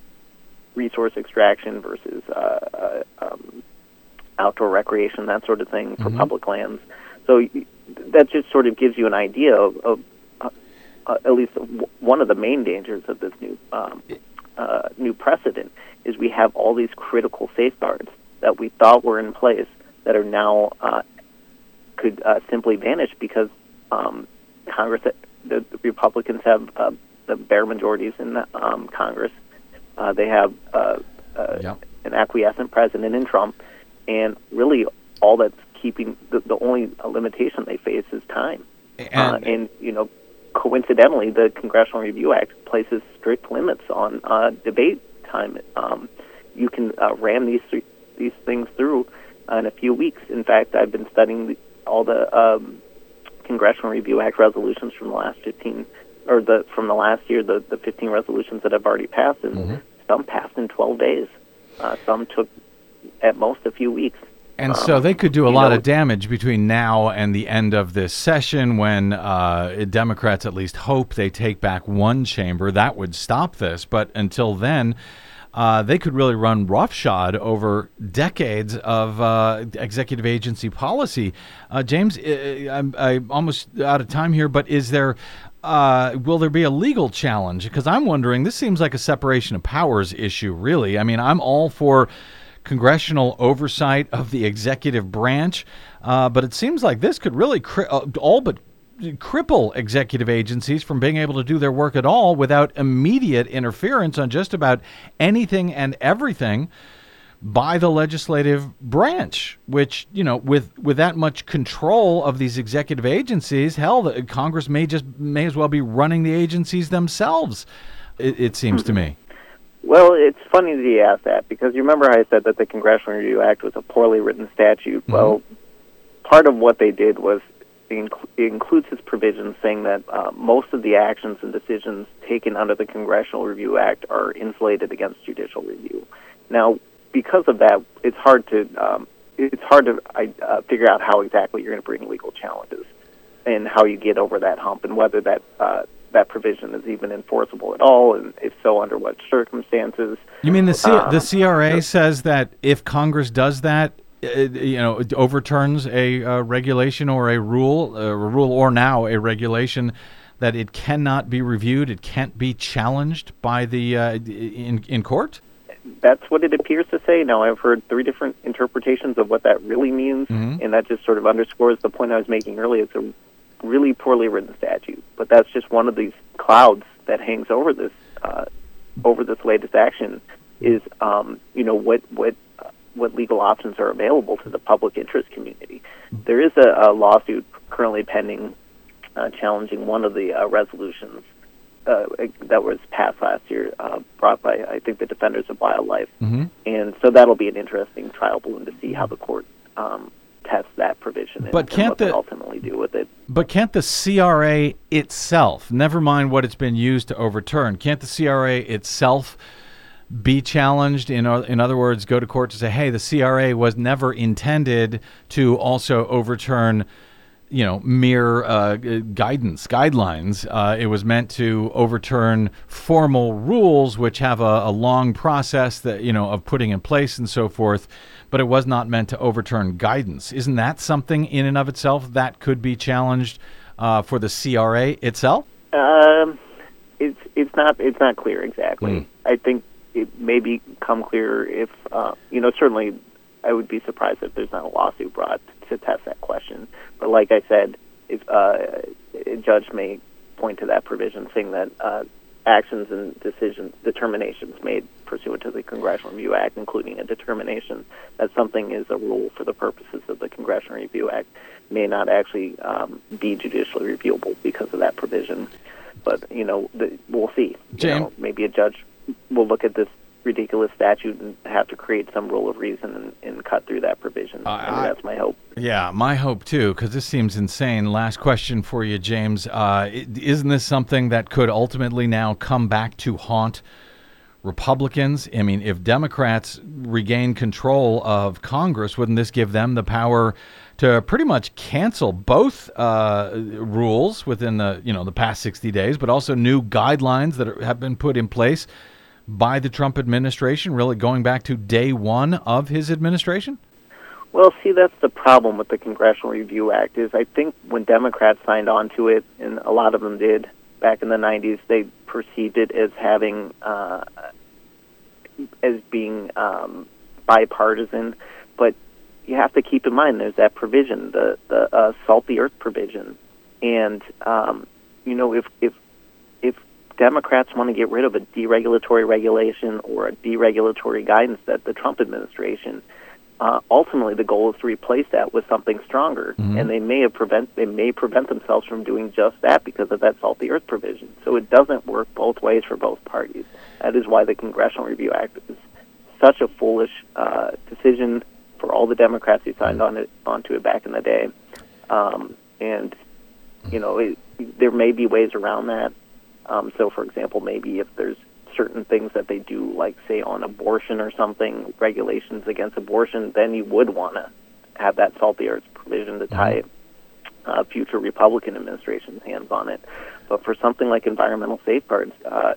resource extraction versus uh, uh, um, outdoor recreation, that sort of thing for Mhm. public lands. So that just sort of gives you an idea of, of uh, uh, at least one of the main dangers of this new um, uh, new precedent is we have all these critical safeguards that we thought were in place that are now uh, could uh, simply vanish because um, Congress, the, Republicans have uh, the bare majorities in the, um, Congress. Uh, they have uh, uh, an acquiescent president in Trump, and really all that's keeping the, the only limitation they face is time. uh, And- and you know, coincidentally, the Congressional Review Act places strict limits on uh, debate time. Um, you can uh, ram these th- these things through uh, in a few weeks. In fact, I've been studying the, all the um, Congressional Review Act resolutions from the last 15 or the from the last year, the, the 15 resolutions that have already passed, and some passed in 12 days. Uh, some took at most a few weeks. And so they could do a lot know- of damage between now and the end of this session when uh, Democrats at least hope they take back one chamber. That would stop this. But until then, uh, they could really run roughshod over decades of uh, executive agency policy. Uh, James, I'm, I'm almost out of time here, but is there. Uh, will there be a legal challenge? Because I'm wondering, this seems like a separation of powers issue, really. I mean, I'm all for congressional oversight of the executive branch, uh, but it seems like this could really cri- uh, all but cripple executive agencies from being able to do their work at all without immediate interference on just about anything and everything by the legislative branch which you know with with that much control of these executive agencies hell the, congress may just may as well be running the agencies themselves it, it seems to me Well, it's funny that you asked that because you remember I said that the Congressional Review Act was a poorly written statute. Mm-hmm. Well, part of what they did was it inc- includes its provisions saying that uh, most of the actions and decisions taken under the Congressional Review Act are insulated against judicial review. Now, because of that, it's hard to um, it's hard to uh, figure out how exactly you're going to bring legal challenges and how you get over that hump and whether that uh, that provision is even enforceable at all, and if so, under what circumstances. You mean the C- Um, the CRA says that if Congress does that, you know, it overturns a uh, regulation or a rule, uh, a rule or now a regulation, that it cannot be reviewed, it can't be challenged by the uh, in in court. That's what it appears to say. Now, I've heard three different interpretations of what that really means, and that just sort of underscores the point I was making earlier. It's a really poorly written statute, but that's just one of these clouds that hangs over this uh, over this latest action. Is um, you know what what uh, what legal options are available to the public interest community? There is a, a lawsuit currently pending uh, challenging one of the uh, resolutions uh, that was passed last year, uh, brought by I think the Defenders of Wildlife, mm-hmm. and so that'll be an interesting trial balloon to see how the court um, tests that provision. But and, can't and what the- they ultimately do with it? But can't the CRA itself, never mind what it's been used to overturn, can't the CRA itself be challenged? In, in other words, go to court to say, hey, the CRA was never intended to also overturn. You know, mere uh, guidance, guidelines. Uh, it was meant to overturn formal rules, which have a, a long process that you know of putting in place and so forth. But it was not meant to overturn guidance. Isn't that something in and of itself that could be challenged uh, for the CRA itself? Um, it's it's not it's not clear exactly. I think it may become clearer if uh, you know. Certainly, I would be surprised if there's not a lawsuit brought to test that question. But like I said, if uh, a judge may point to that provision, saying that uh, actions and decisions, determinations made pursuant to the Congressional Review Act, including a determination that something is a rule for the purposes of the Congressional Review Act, may not actually um, be judicially reviewable because of that provision. But you know, the, we'll see. You know, maybe a judge will look at this ridiculous statute and have to create some rule of reason and, and cut through that provision. I- and that's my hope. Yeah, my hope too, because this seems insane. Last question for you, James. Uh, isn't this something that could ultimately now come back to haunt Republicans? I mean, if Democrats regain control of Congress, wouldn't this give them the power to pretty much cancel both uh, rules within the you know the past sixty days, but also new guidelines that are, have been put in place by the Trump administration, really going back to day one of his administration? Well, see, that's the problem with the Congressional Review Act. Is I think when Democrats signed on to it, and a lot of them did back in the '90s, they perceived it as having uh, as being um, bipartisan. But you have to keep in mind there's that provision, the the uh, salt the earth provision, and um, you know if if if Democrats want to get rid of a deregulatory regulation or a deregulatory guidance that the Trump administration uh, ultimately the goal is to replace that with something stronger, and they may have prevent they may prevent themselves from doing just that because of that salt the earth provision. So it doesn't work both ways for both parties. That is why the Congressional Review Act is such a foolish uh, decision for all the Democrats who signed on it onto it back in the day. Um, and you know, it, there may be ways around that. Um, so, for example, maybe if there's certain things that they do, like say on abortion or something, regulations against abortion, then you would want to have that salt the earth provision to tie uh, future Republican administrations' hands on it. But for something like environmental safeguards, uh,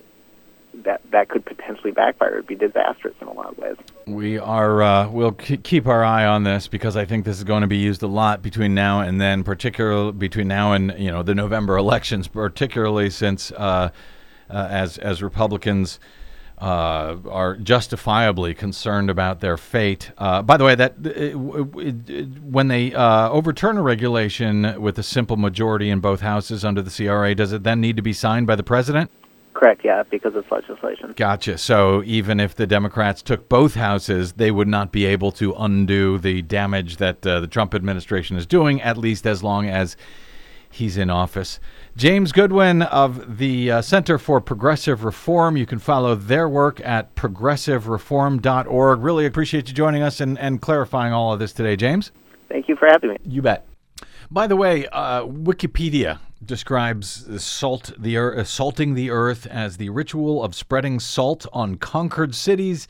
that that could potentially backfire. It'd be disastrous in a lot of ways. We are. Uh, we'll keep our eye on this because I think this is going to be used a lot between now and then, particularly between now and you know the November elections, particularly since uh, uh, as as Republicans. Uh, are justifiably concerned about their fate. Uh, by the way, that it, it, it, when they uh, overturn a regulation with a simple majority in both houses under the CRA, does it then need to be signed by the president? Correct, yeah, because it's legislation. Gotcha. So even if the Democrats took both houses, they would not be able to undo the damage that uh, the Trump administration is doing, at least as long as he's in office. James Goodwin of the uh, Center for Progressive Reform. You can follow their work at progressivereform.org. Really appreciate you joining us and, and clarifying all of this today, James. Thank you for having me. You bet. By the way, uh, Wikipedia describes salt the uh, salting the earth as the ritual of spreading salt on conquered cities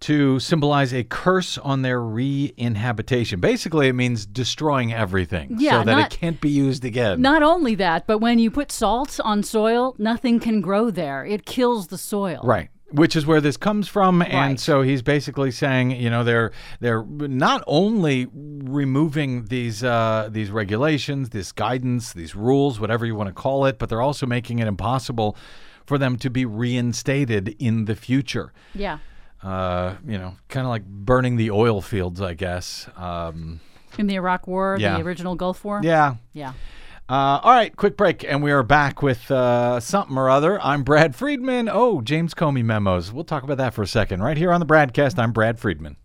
to symbolize a curse on their re-inhabitation. Basically, it means destroying everything Yeah, so that not- it can't be used again. Not only that, but when you put salt on soil, nothing can grow there. It kills the soil. Right. Which is where this comes from, and so he's basically saying, you know, they're they're not only removing these uh, these regulations, this guidance, these rules, whatever you want to call it, but they're also making it impossible for them to be reinstated in the future. Yeah. Uh, you know, kind of like burning the oil fields, I guess. Um, In the Iraq War, Yeah. the original Gulf War. yeah. Yeah. Uh, all right, quick break, and we are back with uh, something or other. I'm Brad Friedman. Oh, James Comey memos. We'll talk about that for a second. Right here on the Bradcast, I'm Brad Friedman.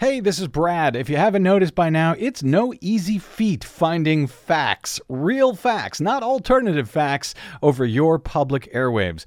Hey, this is Brad. If you haven't noticed by now, it's no easy feat finding facts, real facts, not alternative facts, over your public airwaves.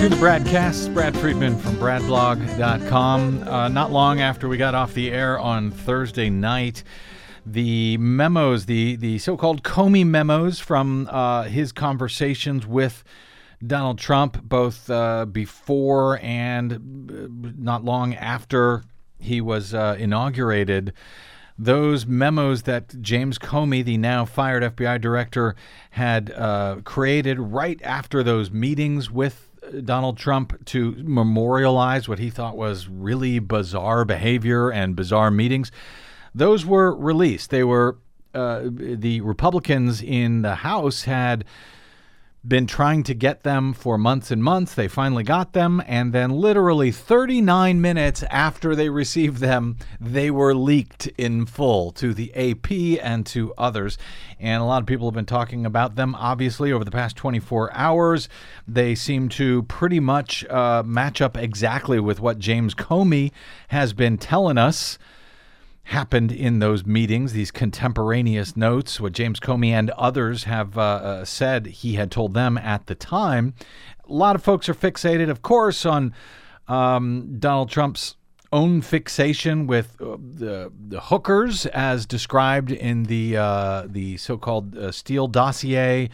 To the Bradcast. Brad Friedman from bradblog.com. Uh, not long after we got off the air on Thursday night, the memos, the, the so called Comey memos from uh, his conversations with Donald Trump, both uh, before and uh, not long after he was uh, inaugurated those memos that James Comey, the now fired FBI director, had uh, created right after those meetings with Donald Trump to memorialize what he thought was really bizarre behavior and bizarre meetings, those were released. They were uh, the Republicans in the House had been trying to get them for months and months. They finally got them, and then literally 39 minutes after they received them, they were leaked in full to the AP and to others. And a lot of people have been talking about them, obviously, over the past 24 hours. They seem to pretty much uh, match up exactly with what James Comey has been telling us happened in those meetings, these contemporaneous notes, what James Comey and others have uh, uh, said he had told them at the time. A lot of folks are fixated, of course, on um, Donald Trump's own fixation with uh, the, the, hookers, as described in the uh, the so-called uh, Steele dossier,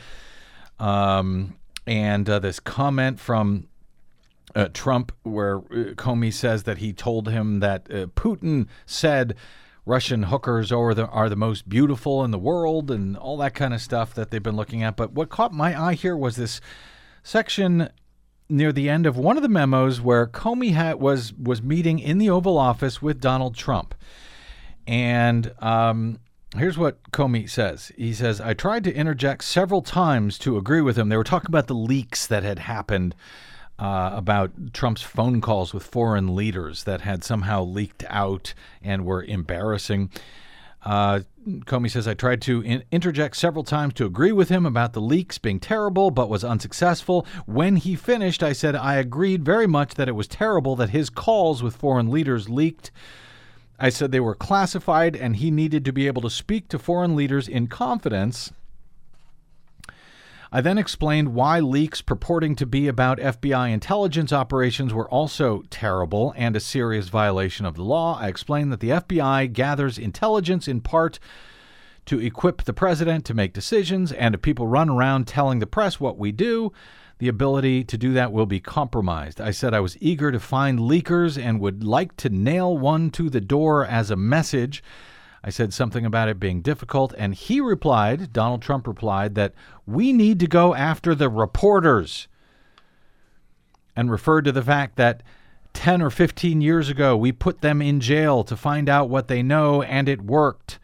um, and this comment from Trump, where Comey says that he told him that Putin said Russian hookers are the, are the most beautiful in the world and all that kind of stuff that they've been looking at. But what caught my eye here was this section near the end of one of the memos where Comey had, was was meeting in the Oval Office with Donald Trump, and um, here's what Comey says. He says, "I tried to interject several times to agree with him. They were talking about the leaks that had happened." Uh, about Trump's phone calls with foreign leaders that had somehow leaked out and were embarrassing. Uh, Comey says, I tried to in- interject several times to agree with him about the leaks being terrible, but was unsuccessful. When he finished, I said I agreed very much that it was terrible that his calls with foreign leaders leaked. I said they were classified and he needed to be able to speak to foreign leaders in confidence I then explained why leaks purporting to be about FBI intelligence operations were also terrible and a serious violation of the law. I explained that the FBI gathers intelligence in part to equip the president to make decisions, and if people run around telling the press what we do, the ability to do that will be compromised. I said I was eager to find leakers and would like to nail one to the door as a message. I said something about it being difficult, and he replied, Donald Trump replied, that we need to go after the reporters and referred to the fact that 10 or 15 years ago we put them in jail to find out what they know, and it worked.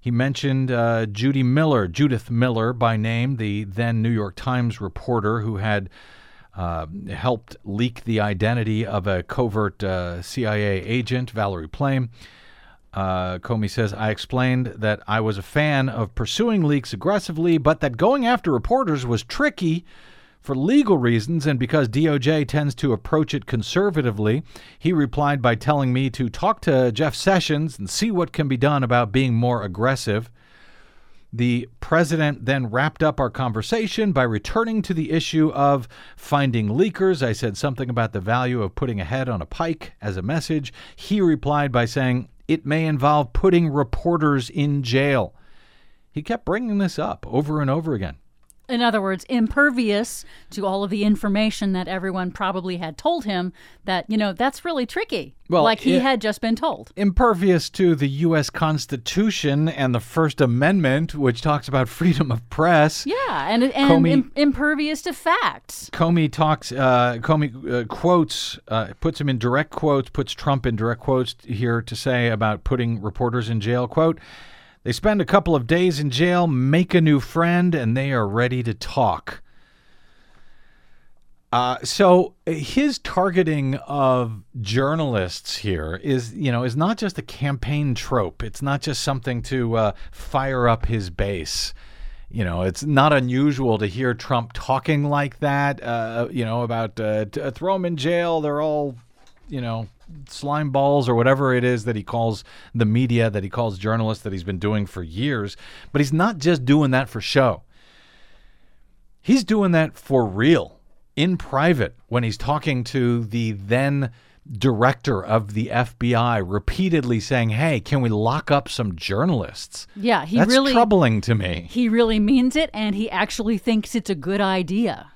He mentioned uh, Judy Miller, Judith Miller by name, the then New York Times reporter who had uh, helped leak the identity of a covert uh, CIA agent, Valerie Plame. Uh, Comey says, I explained that I was a fan of pursuing leaks aggressively, but that going after reporters was tricky for legal reasons and because DOJ tends to approach it conservatively. He replied by telling me to talk to Jeff Sessions and see what can be done about being more aggressive. The president then wrapped up our conversation by returning to the issue of finding leakers. I said something about the value of putting a head on a pike as a message. He replied by saying, It may involve putting reporters in jail. He kept bringing this up over and over again in other words, impervious to all of the information that everyone probably had told him that, you know, that's really tricky. Well, like he it- had just been told. impervious to the U.S. Constitution and the First Amendment, which talks about freedom of press. Yeah, and and Comey- im- impervious to facts. Comey talks. Uh, Comey uh, quotes, uh, puts him in direct quotes, puts Trump in direct quotes here to say about putting reporters in jail. Quote: They spend a couple of days in jail, make a new friend, and they are ready to talk. Uh, so his targeting of journalists here is, you know, is not just a campaign trope. It's not just something to uh, fire up his base. You know, it's not unusual to hear Trump talking like that. Uh, you know, about uh, throw them in jail. They're all, you know, slime balls or whatever it is that he calls the media, that he calls journalists, that he's been doing for years. But he's not just doing that for show. He's doing that for real in private when he's talking to the then director of the FBI, repeatedly saying, Hey, can we lock up some journalists? Yeah, he That's really troubling to me. he really means it and he actually thinks it's a good idea.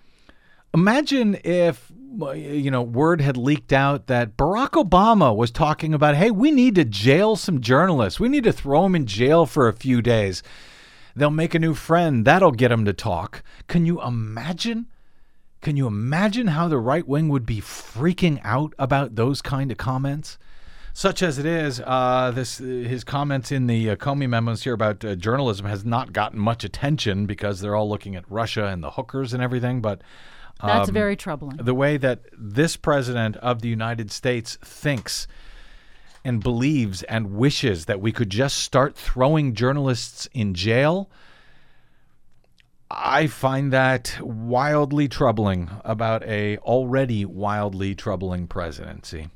Imagine if you know word had leaked out that Barack Obama was talking about, "Hey, we need to jail some journalists. We need to throw them in jail for a few days. They'll make a new friend. That'll get them to talk." Can you imagine? Can you imagine how the right wing would be freaking out about those kind of comments? Such as it is, uh, this his comments in the uh, Comey memos here about uh, journalism has not gotten much attention because they're all looking at Russia and the hookers and everything. But That's um, very troubling. the way that this president of the United States thinks and believes and wishes that we could just start throwing journalists in jail. I find that wildly troubling about a already wildly troubling presidency.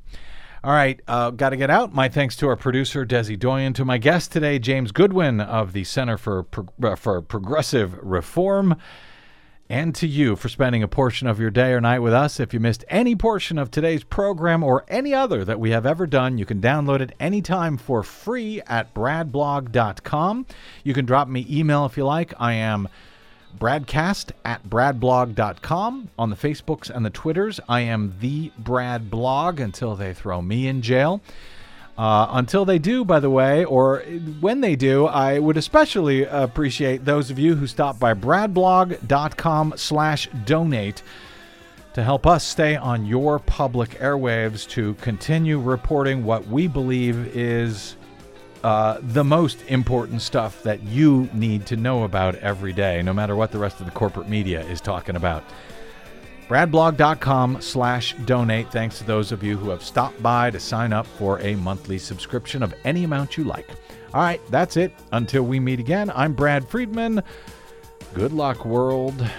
All right, uh, got to get out. My thanks to our producer Desi Doyen, to my guest today, James Goodwin of the Center for Pro- uh, for Progressive Reform and to you for spending a portion of your day or night with us. If you missed any portion of today's program or any other that we have ever done, you can download it anytime for free at bradblog.com. You can drop me email if you like. I am bradcast at bradblog.com on the facebooks and the twitters i am the brad blog until they throw me in jail uh, until they do, by the way, or when they do, I would especially appreciate those of you who stop by bradblog.com slash donate to help us stay on your public airwaves to continue reporting what we believe is uh, the most important stuff that you need to know about every day, no matter what the rest of the corporate media is talking about bradblog.com slash donate. Thanks to those of you who have stopped by to sign up for a monthly subscription of any amount you like. All right that's it. Until we meet again i'm brad friedman. Good luck world